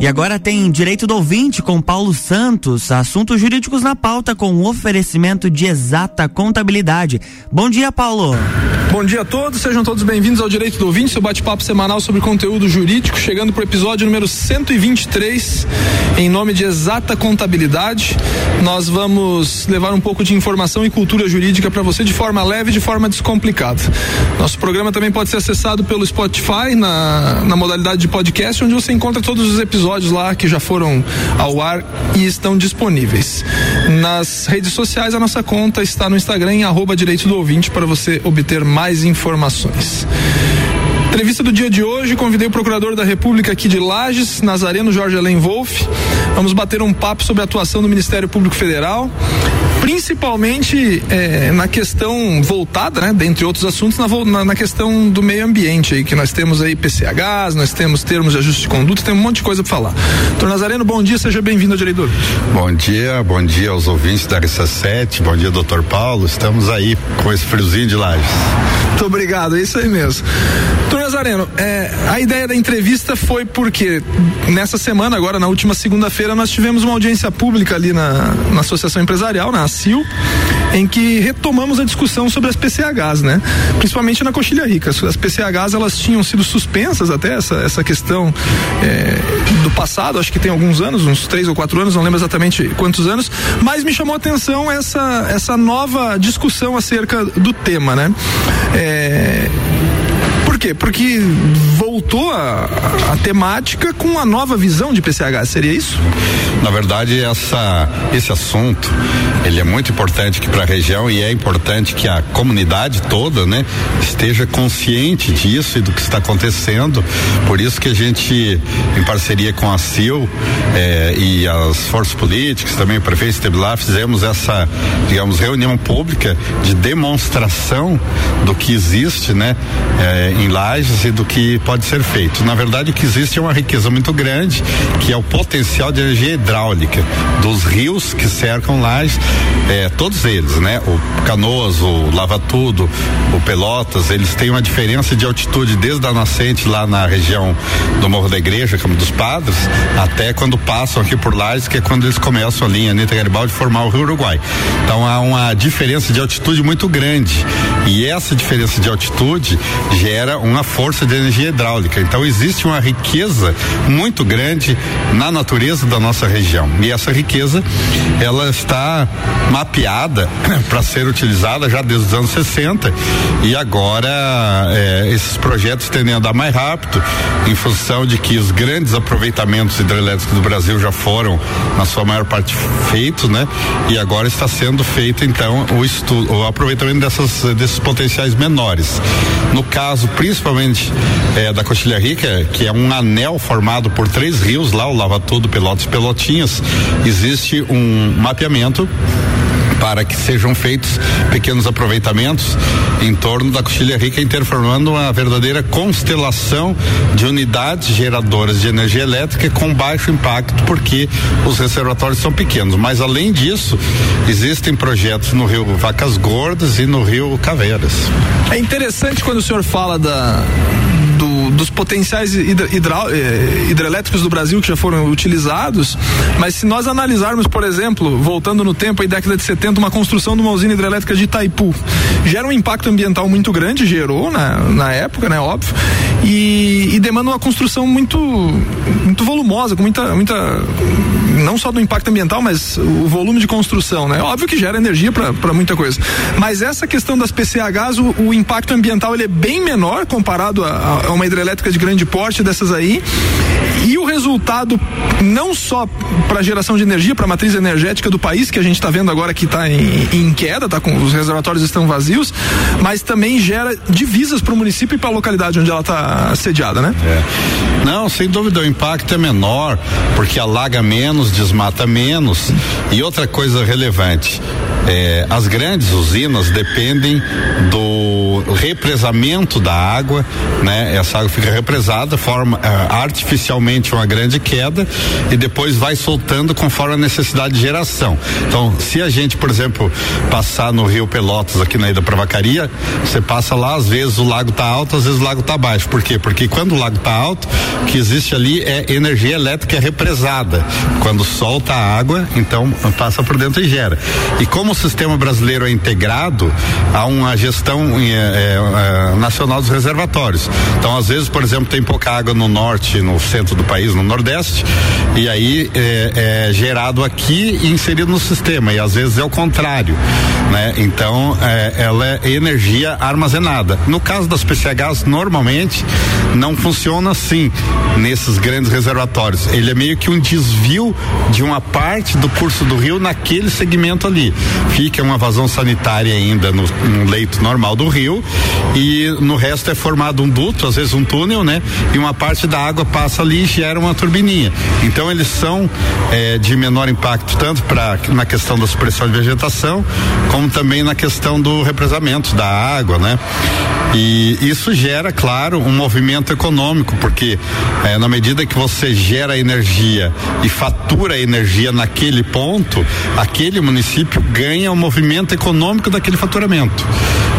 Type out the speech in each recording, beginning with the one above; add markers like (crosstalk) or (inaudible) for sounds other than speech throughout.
E agora tem Direito do Ouvinte com Paulo Santos, assuntos jurídicos na pauta com oferecimento de exata contabilidade. Bom dia, Paulo. Bom dia a todos, sejam todos bem-vindos ao Direito do Ouvinte, seu bate-papo semanal sobre conteúdo jurídico, chegando para o episódio número 123, em nome de Exata Contabilidade. Nós vamos levar um pouco de informação e cultura jurídica para você de forma leve e de forma descomplicada. Nosso programa também pode ser acessado pelo Spotify, na, na modalidade de podcast, onde você encontra todos os episódios lá que já foram ao ar e estão disponíveis. Nas redes sociais, a nossa conta está no Instagram, em arroba Direito do Ouvinte, para você obter mais mais informações. Entrevista do dia de hoje, convidei o procurador da República aqui de Lages, Nazareno Jorge Alen Wolff. Vamos bater um papo sobre a atuação do Ministério Público Federal, principalmente eh, na questão voltada, né, dentre outros assuntos, na, na, questão do meio ambiente aí, que nós temos aí PCHs, nós temos termos de ajuste de conduta, tem um monte de coisa para falar. Doutor Nazareno, bom dia, seja bem-vindo ao. Bom dia, bom dia aos ouvintes da RC7, bom dia, doutor Paulo, estamos aí com esse friozinho de Lages. Muito obrigado, é isso aí mesmo. Doutor Nazareno, é, a ideia da entrevista foi porque nessa semana, agora na última segunda-feira, nós tivemos uma audiência pública ali na, na Associação Empresarial, na ACIL, em que retomamos a discussão sobre as PCHs, né? Principalmente na Coxilha Rica. As PCHs elas tinham sido suspensas até essa, essa questão é, do passado, acho que tem alguns anos, uns três ou quatro anos, não lembro exatamente quantos anos, mas me chamou a atenção essa, essa nova discussão acerca do tema, né? É, por quê? Porque voltou a, a, temática com a nova visão de PCH, seria isso? Na verdade, essa, esse assunto ele é muito importante aqui para a região e é importante que a comunidade toda, né, esteja consciente disso e do que está acontecendo. Por isso que a gente, em parceria com a CIL eh, e as forças políticas, também o prefeito esteve lá, fizemos essa, digamos, reunião pública de demonstração do que existe, né, eh, em Lages e do que pode ser feito. Na verdade, o que existe é uma riqueza muito grande, que é o potencial de energia hidráulica dos rios que cercam Lages é, todos eles, né? O Canoas, o Lava Tudo, o Pelotas, eles têm uma diferença de altitude desde a nascente lá na região do Morro da Igreja, como dos Padres, até quando passam aqui por Lages, que é quando eles começam ali em Anitta Garibaldi formar o Rio Uruguai. Então há uma diferença de altitude muito grande. E essa diferença de altitude gera uma força de energia hidráulica. Então existe uma riqueza muito grande na natureza da nossa região. E essa riqueza, ela está mapeada (clears throat) para ser utilizada já desde os anos 60 e agora é, esses projetos tendem a andar mais rápido em função de que os grandes aproveitamentos hidrelétricos do Brasil já foram na sua maior parte feitos, né? E agora está sendo feito então o estudo, o aproveitamento dessas desses potenciais menores. No caso, principalmente é, da Coxilha Rica, que é um anel formado por três rios lá, o Lava Tudo, Pelotas Pelotinhas, existe um mapeamento para que sejam feitos pequenos aproveitamentos em torno da Coxilha Rica, interformando uma verdadeira constelação de unidades geradoras de energia elétrica com baixo impacto, porque os reservatórios são pequenos. Mas além disso, existem projetos no Rio Vacas Gordas e no Rio Caveiras. É interessante quando o senhor fala da dos potenciais hidra, hidra, eh, hidrelétricos do Brasil que já foram utilizados, mas se nós analisarmos, por exemplo, voltando no tempo, aí década de 70, uma construção de uma usina hidrelétrica de Itaipu, gera um impacto ambiental muito grande, gerou na, na época, né, óbvio, e, e demanda uma construção muito, muito volumosa, com muita, muita, não só do impacto ambiental, mas o volume de construção, né? Óbvio que gera energia para muita coisa. Mas essa questão das PCHs, o, o impacto ambiental ele é bem menor comparado a, a uma hidrelétrica de grande porte dessas aí. E o resultado, não só para geração de energia, para a matriz energética do país, que a gente está vendo agora que está em, em, queda, tá com os reservatórios estão vazios, mas também gera divisas para o município e para a localidade onde ela está sediada, né? É. Não, sem dúvida o impacto é menor, porque alaga menos, desmata menos. E outra coisa relevante, é, as grandes usinas dependem do represamento da água, né? Essa água fica represada, forma uh, artificialmente uma grande queda e depois vai soltando conforme a necessidade de geração. Então, se a gente, por exemplo, passar no Rio Pelotas aqui na Ida Pravacaria, você passa lá, às vezes o lago está alto, às vezes o lago está baixo. Por quê? Porque quando o lago está alto, o que existe ali é energia elétrica represada. Quando solta a água, então passa por dentro e gera. E como o sistema brasileiro é integrado, há uma gestão é, é, nacional dos reservatórios. Então, às vezes, por exemplo, tem pouca água no norte, no centro do país, no nordeste, e aí é, é gerado aqui e inserido no sistema. E às vezes é o contrário, né? Então, é, ela é energia armazenada. No caso das PCHs, normalmente não funciona assim nesses grandes reservatórios. Ele é meio que um desvio de uma parte do curso do rio naquele segmento ali. Fica uma vazão sanitária ainda no, no leito normal do rio e no resto é formado um duto, às vezes um túnel, né? E uma parte da água passa ali e gera uma turbininha. Então eles são é, de menor impacto tanto para na questão da supressão de vegetação, como também na questão do represamento da água, né? E isso gera, claro, um movimento econômico, porque é, na medida que você gera energia e fatura energia naquele ponto, aquele município ganha o movimento econômico daquele faturamento.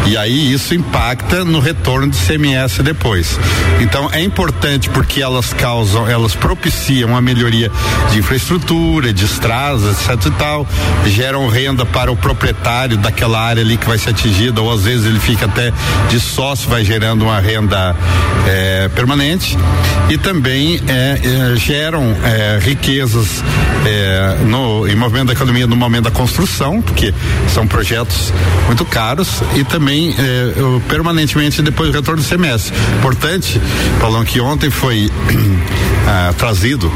E aí isso impacta no retorno de CMS depois. Então é importante porque elas causam, elas propiciam a melhoria de infraestrutura, de estradas, etc e tal, geram renda para o proprietário daquela área ali que vai ser atingida, ou às vezes ele fica até de sócio, vai gerando uma renda é, permanente e também é, é, geram riquezas no, em movimento da economia no momento da construção, porque são projetos muito caros e também é, permanentemente depois do retorno do semestre. Importante, Paulão, que ontem foi (clears throat) ah, trazido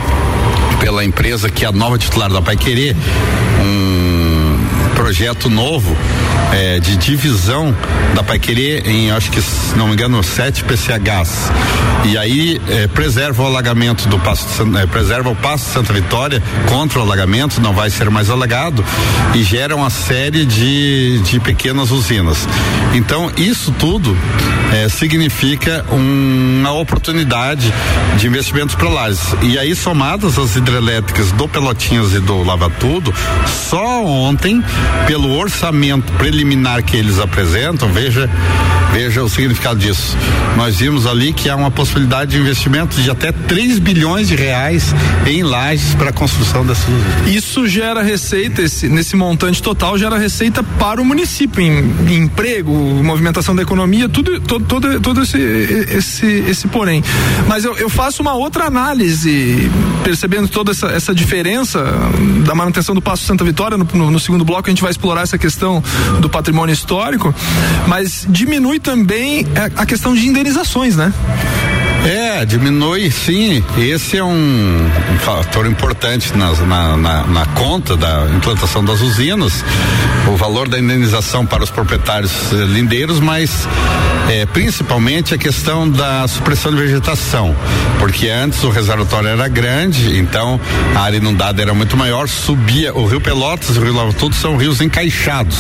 pela empresa que é a nova titular da Pai Querer, um projeto novo é, de divisão da Pai Querer em, acho que, se não me engano, sete PCHs. E aí é, preserva o alagamento do passo, é, preserva o passo Santa Vitória contra o alagamento, não vai ser mais alagado e gera uma série de, de pequenas usinas. Então, isso tudo é, significa um, uma oportunidade de investimentos para lá. E aí, somadas as hidrelétricas do Pelotinhas e do Lava Tudo, só ontem, pelo orçamento preliminar que eles apresentam, veja, veja o significado disso. Nós vimos ali que há uma possibilidade de investimento de até 3 bilhões de reais em lajes para a construção dessas Isso gera receita, esse, nesse montante total, gera receita para o município, em, em emprego, movimentação da economia, tudo, todo, todo, todo esse, esse, esse porém. Mas eu, eu faço uma outra análise, percebendo toda essa, essa diferença da manutenção do Passo Santa Vitória. No, no, no segundo bloco a gente vai explorar essa questão do patrimônio histórico, mas diminui também a questão de indenizações, né? É, diminui sim. Esse é um, fator importante na, na, na, na, conta da implantação das usinas, o valor da indenização para os proprietários eh, lindeiros, mas é, principalmente a questão da supressão de vegetação, porque antes o reservatório era grande, então a área inundada era muito maior, subia o Rio Pelotas e o Rio Lava Tudo são rios encaixados,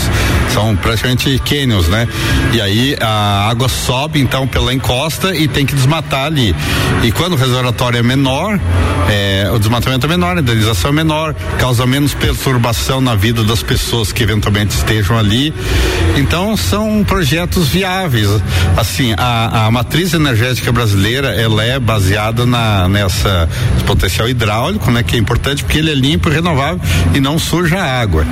são praticamente cânions, né? E aí a água sobe então pela encosta e tem que desmatar ali. E quando o reservatório é menor, é, o desmatamento é menor, a indenização é menor, causa menos perturbação na vida das pessoas que eventualmente estejam ali. Então são projetos viáveis. Assim, a, a matriz energética brasileira ela é baseada na nessa potencial hidráulico, né, que é importante porque ele é limpo e renovável e não suja a água.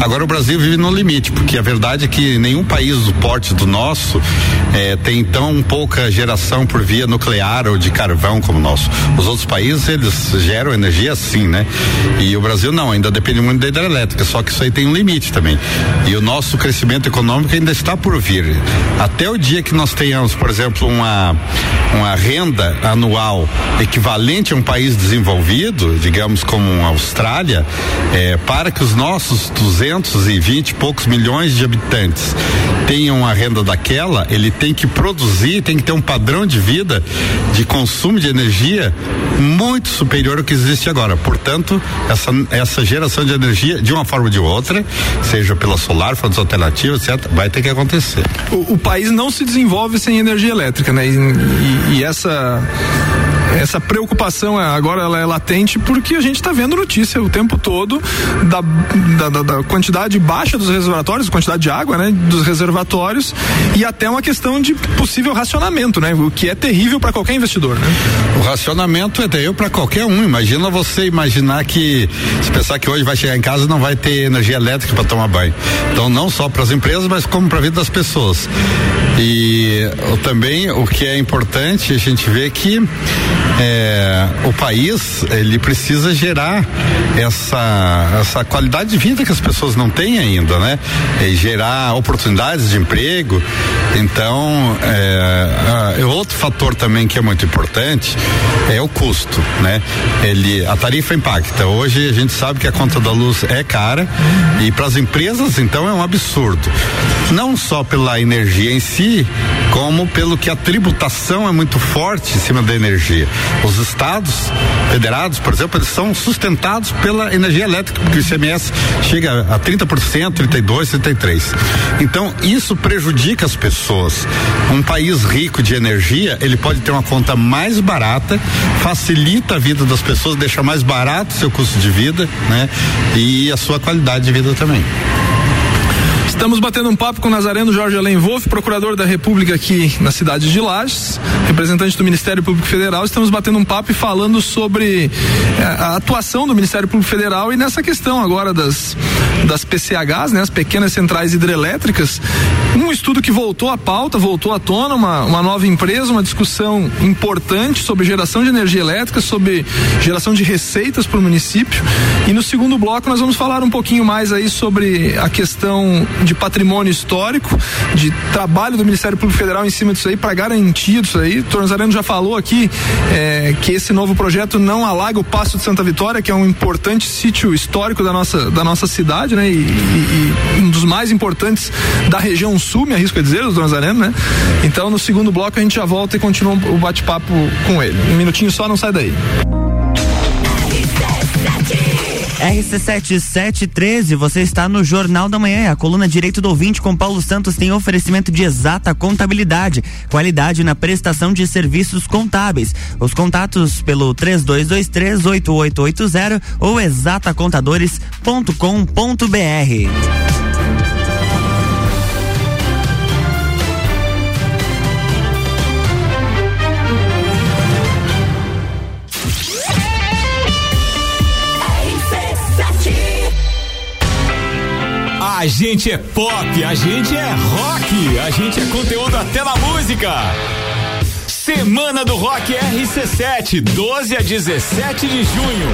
Agora o Brasil vive no limite, porque a verdade é que nenhum país do porte do nosso é, tem tão pouca geração por via nuclear ou de carvão como o nosso. Os outros países, eles geram energia sim, né? E o Brasil não, ainda depende muito da hidrelétrica, só que isso aí tem um limite também. E o nosso crescimento econômico ainda está por vir. Até o dia que nós tenhamos, por exemplo, uma, uma renda anual equivalente a um país desenvolvido, digamos como a Austrália, é, para que os nossos 220 e poucos milhões de habitantes tenham a renda daquela, ele tem que produzir, tem que ter um padrão de vida de consumo de energia muito superior ao que existe agora. Portanto, essa, essa geração de energia, de uma forma ou de outra, seja pela solar, fontes alternativas, etc., vai ter que acontecer. O, o país não se desenvolve sem energia elétrica, né? e, e, e essa essa preocupação é, agora ela é latente porque a gente está vendo notícia o tempo todo da, da, da, quantidade baixa dos reservatórios, quantidade de água, né, dos reservatórios e até uma questão de possível racionamento, né, o que é terrível para qualquer investidor, né? O racionamento é terrível para qualquer um. Imagina você imaginar que se pensar que hoje vai chegar em casa não vai ter energia elétrica para tomar banho. Então não só para as empresas, mas como para a vida das pessoas. E também o que é importante a gente vê que é, o país ele precisa gerar essa essa qualidade de vida que as pessoas não têm ainda, né? E gerar oportunidades de emprego. Então, é, é, outro fator também que é muito importante é o custo, né? Ele a tarifa impacta. Hoje a gente sabe que a conta da luz é cara e para as empresas então é um absurdo. Não só pela energia em si, como pelo que a tributação é muito forte em cima da energia. Os estados federados, por exemplo, eles são sustentados pela energia elétrica, porque o ICMS chega a 30%, 32, 33. Então, isso prejudica as pessoas. Um país rico de energia, ele pode ter uma conta mais barata, facilita a vida das pessoas, deixa mais barato o seu custo de vida, né? E a sua qualidade de vida também. Estamos batendo um papo com o Nazareno Jorge Alain Wolff, procurador da República aqui na cidade de Lages, representante do Ministério Público Federal. Estamos batendo um papo e falando sobre é, a atuação do Ministério Público Federal e nessa questão agora das, das PCHs, né, as pequenas centrais hidrelétricas. Um estudo que voltou à pauta, voltou à tona, uma, uma nova empresa, uma discussão importante sobre geração de energia elétrica, sobre geração de receitas para o município. E no segundo bloco nós vamos falar um pouquinho mais aí sobre a questão de patrimônio histórico, de trabalho do Ministério Público Federal em cima disso aí para garantir isso aí. O Tornazareno já falou aqui é, que esse novo projeto não alaga o Passo de Santa Vitória, que é um importante sítio histórico da nossa, da nossa cidade, né? E, e, e um dos mais importantes da região sul, me arrisco a dizer, o Tornazareno, né? Então no segundo bloco a gente já volta e continua o bate-papo com ele. Um minutinho só, não sai daí. RC7713, você está no Jornal da Manhã, a coluna Direito do Ouvinte com Paulo Santos tem oferecimento de exata contabilidade, qualidade na prestação de serviços contábeis. Os contatos pelo 32238880 ou exatacontadores.com.br. A gente é pop, a gente é rock, a gente é conteúdo até na música. Semana do Rock RC7, 12 a 17 de junho.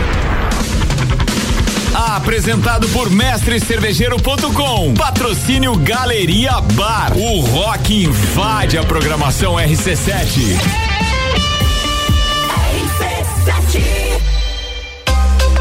Apresentado por mestrecervejeiro.com. Patrocínio Galeria Bar. O rock invade a programação RC7.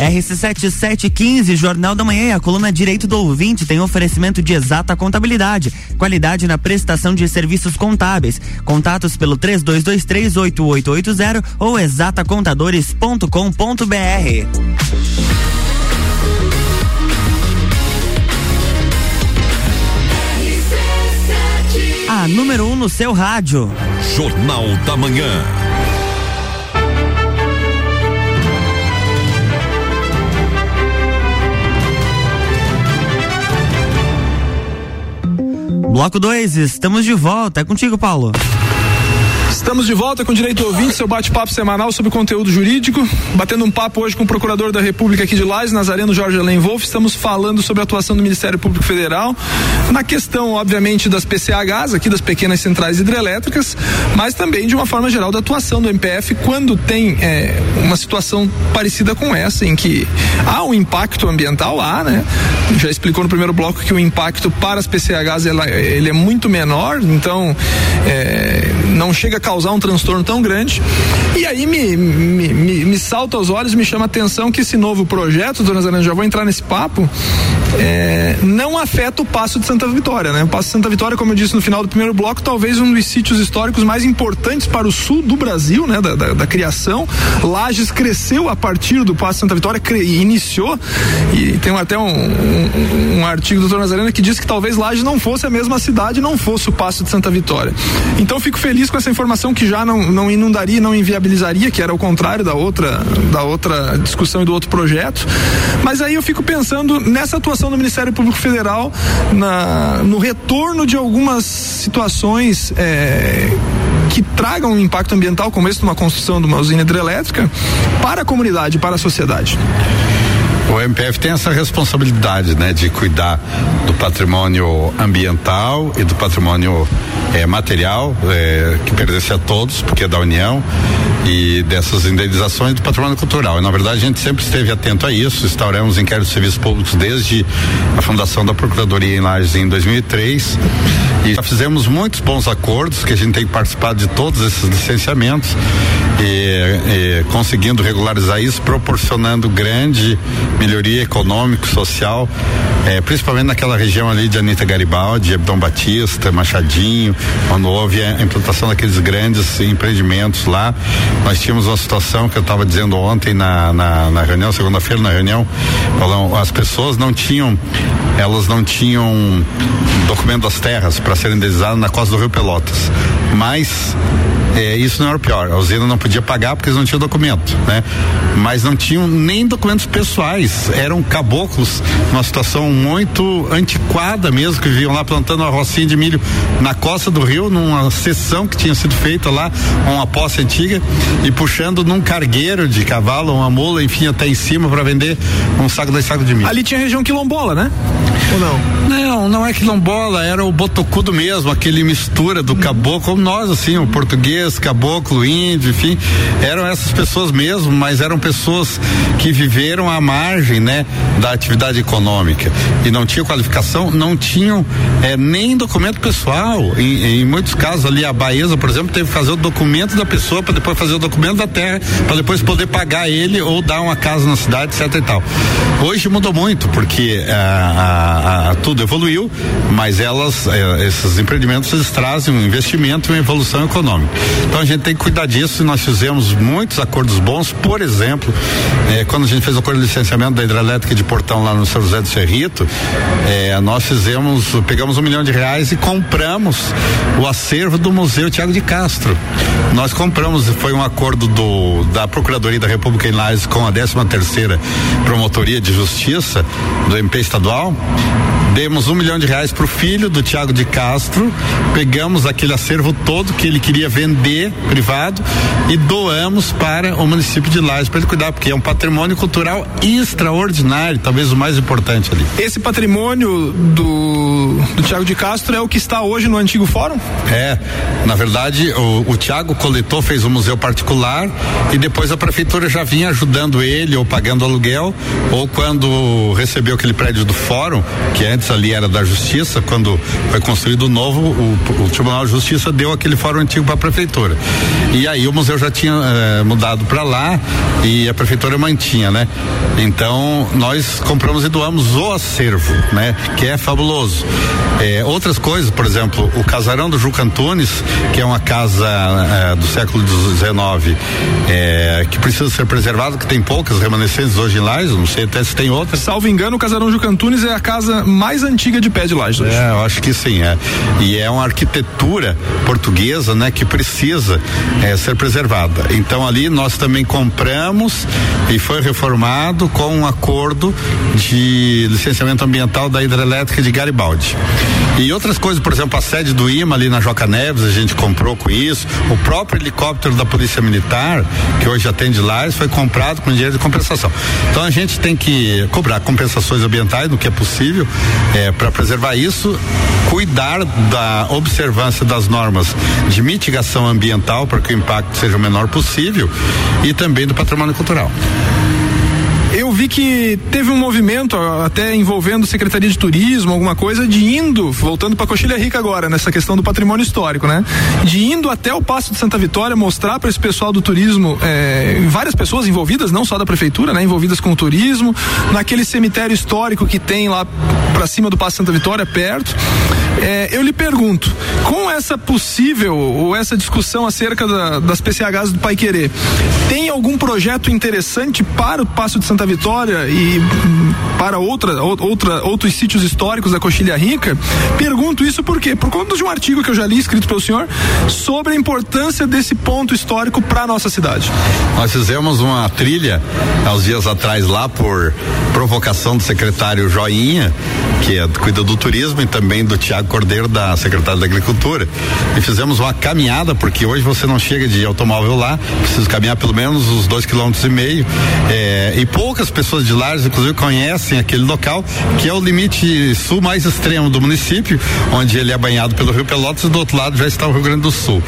RC7715, Jornal da Manhã, a coluna Direito do Ouvinte tem oferecimento de exata contabilidade, qualidade na prestação de serviços contábeis. Contatos pelo 32238880 ou exatacontadores.com.br. A número 1 um no seu rádio. Jornal da Manhã. Bloco 2, estamos de volta. É contigo, Paulo. Estamos de volta com Direito Ouvinte, seu bate-papo semanal sobre conteúdo jurídico. Batendo um papo hoje com o Procurador da República aqui de Lages, Nazareno Jorge Alen Wolf. Estamos falando sobre a atuação do Ministério Público Federal na questão, obviamente, das PCHs, aqui das pequenas centrais hidrelétricas, mas também de uma forma geral da atuação do MPF quando tem é, uma situação parecida com essa, em que há um impacto ambiental, há, né? Já explicou no primeiro bloco que o impacto para as PCHs ela, ele é muito menor, então é, não chega a causar um transtorno tão grande. E aí me, me, me, me salta aos olhos, me chama a atenção que esse novo projeto, dona Zana, já vou entrar nesse papo, é, não afeta o Passo de Santa Vitória, né? O Passo de Santa Vitória, como eu disse no final do primeiro bloco, talvez um dos sítios históricos mais importantes para o sul do Brasil, né? Da, da, da criação. Lages cresceu a partir do Passo de Santa Vitória, cre, iniciou, e tem até um, um, um artigo do Dr. Nazarena que diz que talvez Lages não fosse a mesma cidade, não fosse o Passo de Santa Vitória. Então fico feliz com essa informação que já não, não inundaria, não inviabilizaria, que era o contrário da outra, da outra discussão e do outro projeto. Mas aí eu fico pensando nessa atuação do Ministério Público Federal na, no retorno de algumas situações é, que tragam um impacto ambiental, como esse de uma construção de uma usina hidrelétrica, para a comunidade, para a sociedade. O MPF tem essa responsabilidade, né, de cuidar do patrimônio ambiental e do patrimônio eh, material eh, que pertence a todos, porque é da União e dessas indenizações do patrimônio cultural. E na verdade a gente sempre esteve atento a isso. Instauramos inquéritos de serviços públicos desde a fundação da Procuradoria em Lages em 2003 e já fizemos muitos bons acordos que a gente tem participado de todos esses licenciamentos e, e conseguindo regularizar isso, proporcionando grande melhoria econômica, social, eh, principalmente naquela região ali de Anitta Garibaldi, Abdom Batista, Machadinho, quando houve a implantação daqueles grandes empreendimentos lá. Nós tínhamos uma situação que eu estava dizendo ontem na, na, na reunião, segunda-feira na reunião, as pessoas não tinham, elas não tinham documento das terras para serem indenizadas na costa do Rio Pelotas. Mas é, isso não era o pior. A usina não podia pagar porque eles não tinham documento, né? Mas não tinham nem documentos pessoais. Eram caboclos, numa situação muito antiquada mesmo, que viviam lá plantando uma rocinha de milho na costa do rio, numa sessão que tinha sido feita lá, uma posse antiga, e puxando num cargueiro de cavalo, uma mula, enfim, até em cima para vender um saco de saco de milho. Ali tinha região quilombola, né? Ou não? Não, não é quilombola, era o botocudo mesmo, aquele mistura do caboclo, como nós, assim, o português, caboclo, índio, enfim, eram essas pessoas mesmo, mas eram pessoas que viveram à margem, né, da atividade econômica e não tinham qualificação, não tinham eh, nem documento pessoal. Em, muitos casos ali a Baeza, por exemplo, teve que fazer o documento da pessoa para depois fazer o documento da terra, para depois poder pagar ele ou dar uma casa na cidade, etc e tal. Hoje mudou muito porque a, tudo evoluiu, mas elas, eh, esses empreendimentos, eles trazem um investimento e uma evolução econômica. Então a gente tem que cuidar disso e nós fizemos muitos acordos bons, por exemplo, eh, quando a gente fez o acordo de licenciamento da hidrelétrica de Portão lá no São José do Cerrito, eh, nós fizemos, pegamos um milhão de reais e compramos o acervo do Museu Tiago de Castro. Nós compramos, foi um acordo do da Procuradoria da República em Lages com a 13 terceira Promotoria de Justiça do MP estadual demos um milhão de reais para o filho do Tiago de Castro, pegamos aquele acervo todo que ele queria vender privado e doamos para o município de Lages para ele cuidar, porque é um patrimônio cultural extraordinário, talvez o mais importante ali. Esse patrimônio do, do Tiago de Castro é o que está hoje no antigo fórum? É, na verdade o, o Tiago coletou, fez um museu particular e depois a prefeitura já vinha ajudando ele ou pagando aluguel ou quando recebeu aquele prédio do fórum, que é antes ali era da Justiça, quando foi construído o novo, o, o Tribunal de Justiça deu aquele fórum antigo para a prefeitura. E aí o museu já tinha eh, mudado para lá e a prefeitura mantinha, né? Então nós compramos e doamos o acervo, né? Que é fabuloso. Eh, outras coisas, por exemplo, o casarão do Juca Antunes, que é uma casa eh, do século XIX, que precisa ser preservado, que tem poucas remanescentes hoje em Lages, não sei até se tem outras. Salvo engano, o casarão Juca Antunes é a casa mais mais antiga de pé de laje. É, eu acho que sim, é. E é uma arquitetura portuguesa, né, que precisa é, ser preservada. Então ali nós também compramos e foi reformado com um acordo de licenciamento ambiental da hidrelétrica de Garibaldi. E outras coisas, por exemplo, a sede do IMA ali na Joca Neves, a gente comprou com isso. O próprio helicóptero da Polícia Militar, que hoje atende lá, foi comprado com dinheiro de compensação. Então a gente tem que cobrar compensações ambientais no que é possível é, para preservar isso, cuidar da observância das normas de mitigação ambiental para que o impacto seja o menor possível e também do patrimônio cultural eu vi que teve um movimento até envolvendo Secretaria de Turismo, alguma coisa, de indo, voltando para Coxilha Rica agora, nessa questão do patrimônio histórico, né? De indo até o Passo de Santa Vitória, mostrar para esse pessoal do turismo, é, várias pessoas envolvidas, não só da prefeitura, né? Envolvidas com o turismo, naquele cemitério histórico que tem lá para cima do Passo Santa Vitória, perto. É, eu lhe pergunto, com essa possível ou essa discussão acerca da, das PCHs do Pai Querer, tem algum projeto interessante para o Passo de Santa Vitória e hum, para outra, outra, outros sítios históricos da Coxilha Rica? Pergunto isso por quê? Por conta de um artigo que eu já li escrito pelo senhor sobre a importância desse ponto histórico para nossa cidade. Nós fizemos uma trilha há uns dias atrás lá por provocação do secretário Joinha, que é, cuida do turismo e também do Tiago Cordeiro da Secretaria da Agricultura e fizemos uma caminhada porque hoje você não chega de automóvel lá, precisa caminhar pelo menos os dois quilômetros e meio é, e poucas pessoas de Lares inclusive conhecem aquele local que é o limite sul mais extremo do município, onde ele é banhado pelo Rio Pelotas e do outro lado já está o Rio Grande do Sul,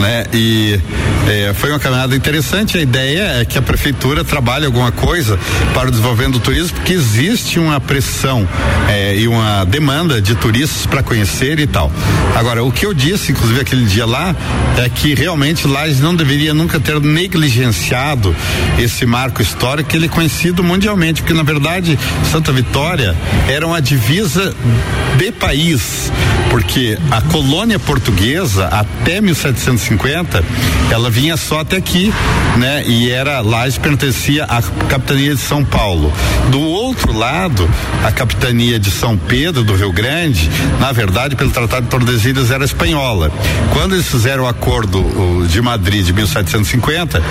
né? E é, foi uma caminhada interessante. A ideia é que a prefeitura trabalhe alguma coisa para o desenvolvimento do turismo, porque existe uma pressão é, e uma demanda de turistas para conhecer e tal. Agora, o que eu disse, inclusive aquele dia lá, é que realmente Lages não deveria nunca ter negligenciado esse marco histórico que ele é conhecido mundialmente, porque na verdade Santa Vitória era uma divisa de país, porque a colônia portuguesa até 1750 ela vinha só até aqui, né? E era Lages pertencia à capitania de São Paulo. Do outro lado, a capitania de São Pedro do Rio Grande, na verdade, pelo Tratado de Tordesilhas era espanhola. Quando eles fizeram o acordo de Madrid de 1750,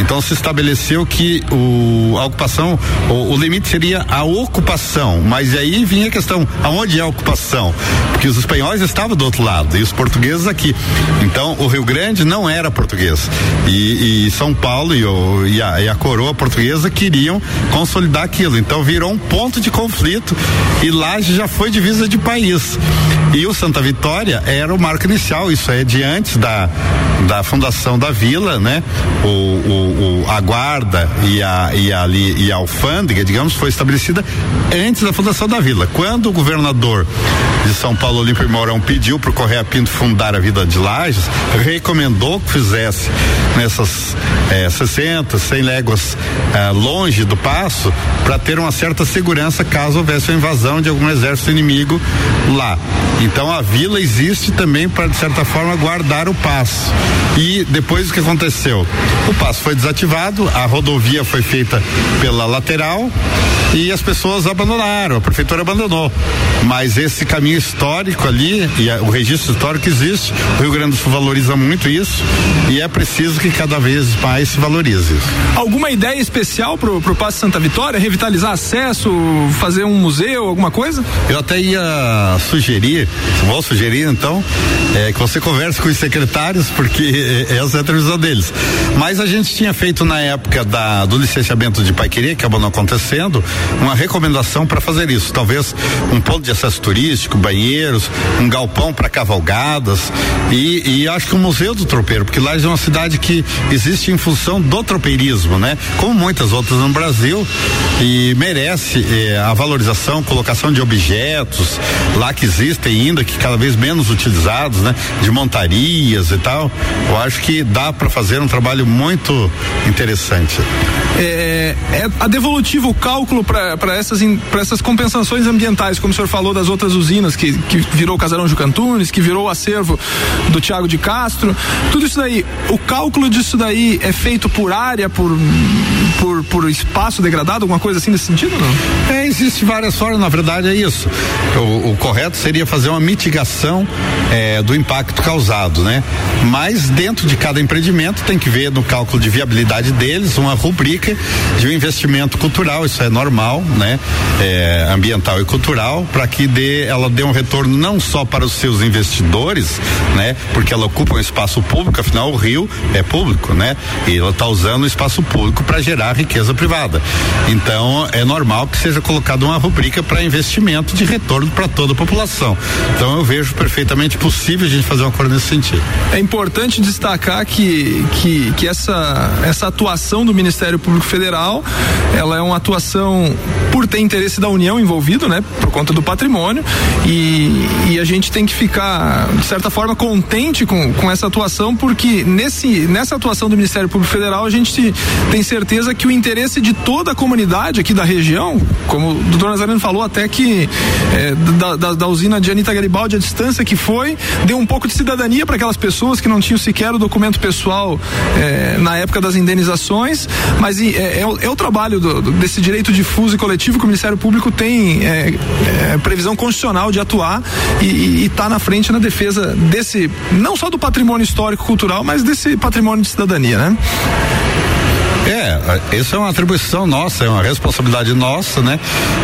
então se estabeleceu que o, a ocupação, o, o limite seria a ocupação, mas aí vinha a questão, aonde é a ocupação? Porque os espanhóis estavam do outro lado e os portugueses aqui. Então o Rio Grande não era português. E, e São Paulo e, o, e, a, e a coroa portuguesa queriam consolidar aquilo. Então virou um ponto de conflito e lá já foi divisa de país. E o Santa Vitória era o marco inicial, isso é de antes da, da fundação da vila, né? O, o, o a guarda e a, e a, e a alfândega, digamos, foi estabelecida antes da fundação da vila. Quando o governador de São Paulo, Olímpio Mourão, pediu para o Correia Pinto fundar a Vila de Lages, recomendou que fizesse nessas eh, 60, 100 léguas eh, longe do passo, para ter uma certa segurança caso houvesse uma invasão de algum exército inimigo lá. Então a vila existe também para, de certa forma, guardar o passo. E depois o que aconteceu? O passo foi desativado, a rodovia foi feita pela lateral e as pessoas abandonaram, a prefeitura abandonou. Mas esse caminho histórico ali, e a, o registro histórico existe, o Rio Grande do Sul valoriza muito isso e é preciso que cada vez mais se valorize isso. Alguma ideia especial pro, pro Passo Santa Vitória? Revitalizar acesso, fazer um museu, alguma coisa? Eu até ia sugerir, vou sugerir então, é, que você converse com os secretários, porque essa é a televisão deles. Mas a gente tinha feito na época da, do licenciamento de Paiqueria, que acabou não acontecendo, uma recomendação para fazer isso. Talvez um ponto de acesso turístico, banheiros, um galpão para cavalgadas e, e, acho que o Museu do Tropeiro, porque lá é uma cidade que existe em função do tropeirismo, né? Como muitas outras no Brasil e merece eh, a valorização, colocação de objetos lá que existem ainda, que cada vez menos utilizados, né? De montarias e tal. Eu acho que dá para fazer um trabalho muito interessante. É, é a devolutiva, o cálculo para essas, essas compensações ambientais, como o senhor falou das outras usinas, que, que virou o Casarão Jucantunes, que virou o acervo do Tiago de Castro, tudo isso daí, o cálculo disso daí é feito por área, por, por, por espaço degradado, alguma coisa assim nesse sentido, não? É, existe várias formas, na verdade é isso. O, o correto seria fazer uma mitigação é, do impacto causado, né? Mas dentro de cada empreendimento tem que ver no cálculo de viabilidade deles uma rubrica de um investimento cultural, isso é normal, né? É, ambiental e cultural, para que dê, ela dê um retorno não só para os seus investidores, né? Porque ela ocupa um espaço público, afinal o rio é público, né? E ela está usando o espaço público para gerar riqueza privada. Então é normal que seja colocada uma rubrica para investimento de retorno para toda a população. Então eu vejo perfeitamente possível a gente fazer um acordo nesse sentido. É importante destacar que, que, que essa, essa atuação do Ministério Público Federal, ela é uma atuação por ter interesse da União envolvido, né? Por conta do patrimônio e, e a gente tem que ficar, de certa forma, contente com, com essa atuação porque nesse, nessa atuação do Ministério Público Federal a gente tem certeza que o interesse de toda a comunidade aqui da região, como o doutor Nazareno falou até que é, da, da, da, usina de Anitta Garibaldi, a distância que foi, deu um pouco de cidadania para aquelas pessoas que não tinham sequer o documento pessoal é, na época das indenizações, mas é, é, o, é o, trabalho do, desse direito difuso e coletivo que o Ministério Público tem é, é, previsão constitucional de atuar e está na frente na defesa desse, não só do patrimônio histórico cultural, mas desse patrimônio de cidadania, né? É, isso é uma atribuição nossa, é uma responsabilidade nossa, né?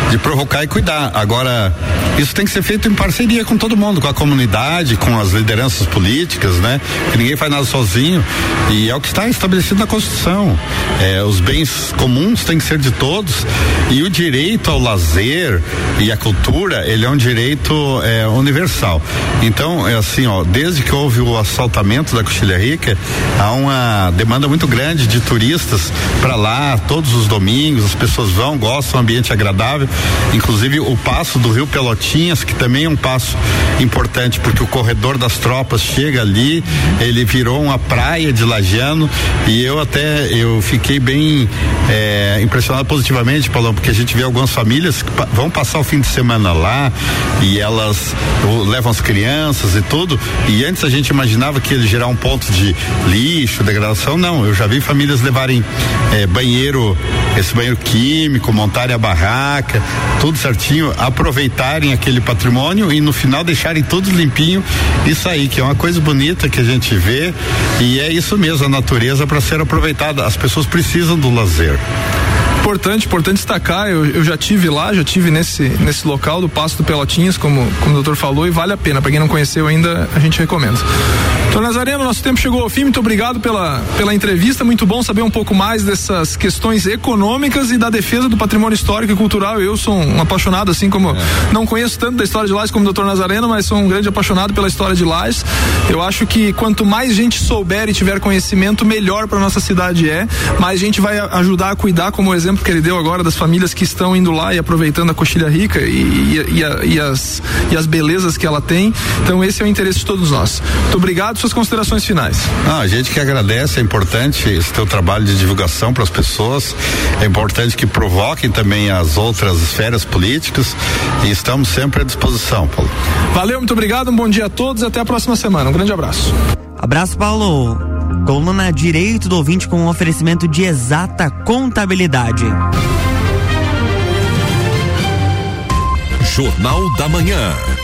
De provocar e cuidar. Agora, isso tem que ser feito em parceria com todo mundo, com a comunidade, com as lideranças políticas, né? Que ninguém faz nada sozinho. E é o que está estabelecido na Constituição. É, os bens comuns têm que ser de todos. E o direito ao lazer e à cultura, ele é um direito é, universal. Então, é assim, ó, desde que houve o assaltamento da Coxilha Rica, há uma demanda muito grande de turistas para lá todos os domingos, as pessoas vão, gostam, um ambiente agradável. Inclusive o passo do Rio Pelotinhas, que também é um passo importante, porque o corredor das tropas chega ali, ele virou uma praia de Lajano e eu até eu fiquei bem é, impressionado positivamente, Paulão, porque a gente vê algumas famílias que vão passar o fim de semana lá e elas levam as crianças e tudo. E antes a gente imaginava que ele gerar um ponto de lixo, degradação, não. Eu já vi famílias levarem é, banheiro, esse banheiro químico, montarem a barraca, tudo certinho, aproveitarem aquele patrimônio e no final deixarem tudo limpinho e sair, que é uma coisa bonita que a gente vê e é isso mesmo, a natureza para ser aproveitada. As pessoas precisam do lazer importante, importante destacar, eu, eu já tive lá, já tive nesse, nesse local do Passo do Pelotinhas, como, como o doutor falou, e vale a pena. Para quem não conheceu ainda, a gente recomenda. Doutor Nazareno, nosso tempo chegou ao fim. Muito obrigado pela, pela entrevista. Muito bom saber um pouco mais dessas questões econômicas e da defesa do patrimônio histórico e cultural. Eu sou um apaixonado, assim como é. não conheço tanto da história de Lages como o doutor Nazareno, mas sou um grande apaixonado pela história de Lages. Eu acho que quanto mais gente souber e tiver conhecimento, melhor para nossa cidade é. Mais gente vai ajudar a cuidar, como o exemplo que ele deu agora das famílias que estão indo lá e aproveitando a coxilha rica e, e, e, a, e as, e as belezas que ela tem. Então, esse é o interesse de todos nós. Muito obrigado. Suas considerações finais. Ah, a gente que agradece, é importante esse teu trabalho de divulgação para as pessoas. É importante que provoquem também as outras esferas políticas e estamos sempre à disposição, Paulo. Valeu, muito obrigado, um bom dia a todos e até a próxima semana. Um grande abraço. Abraço, Paulo. Coluna Direito do Ouvinte com um oferecimento de exata contabilidade. Jornal da Manhã.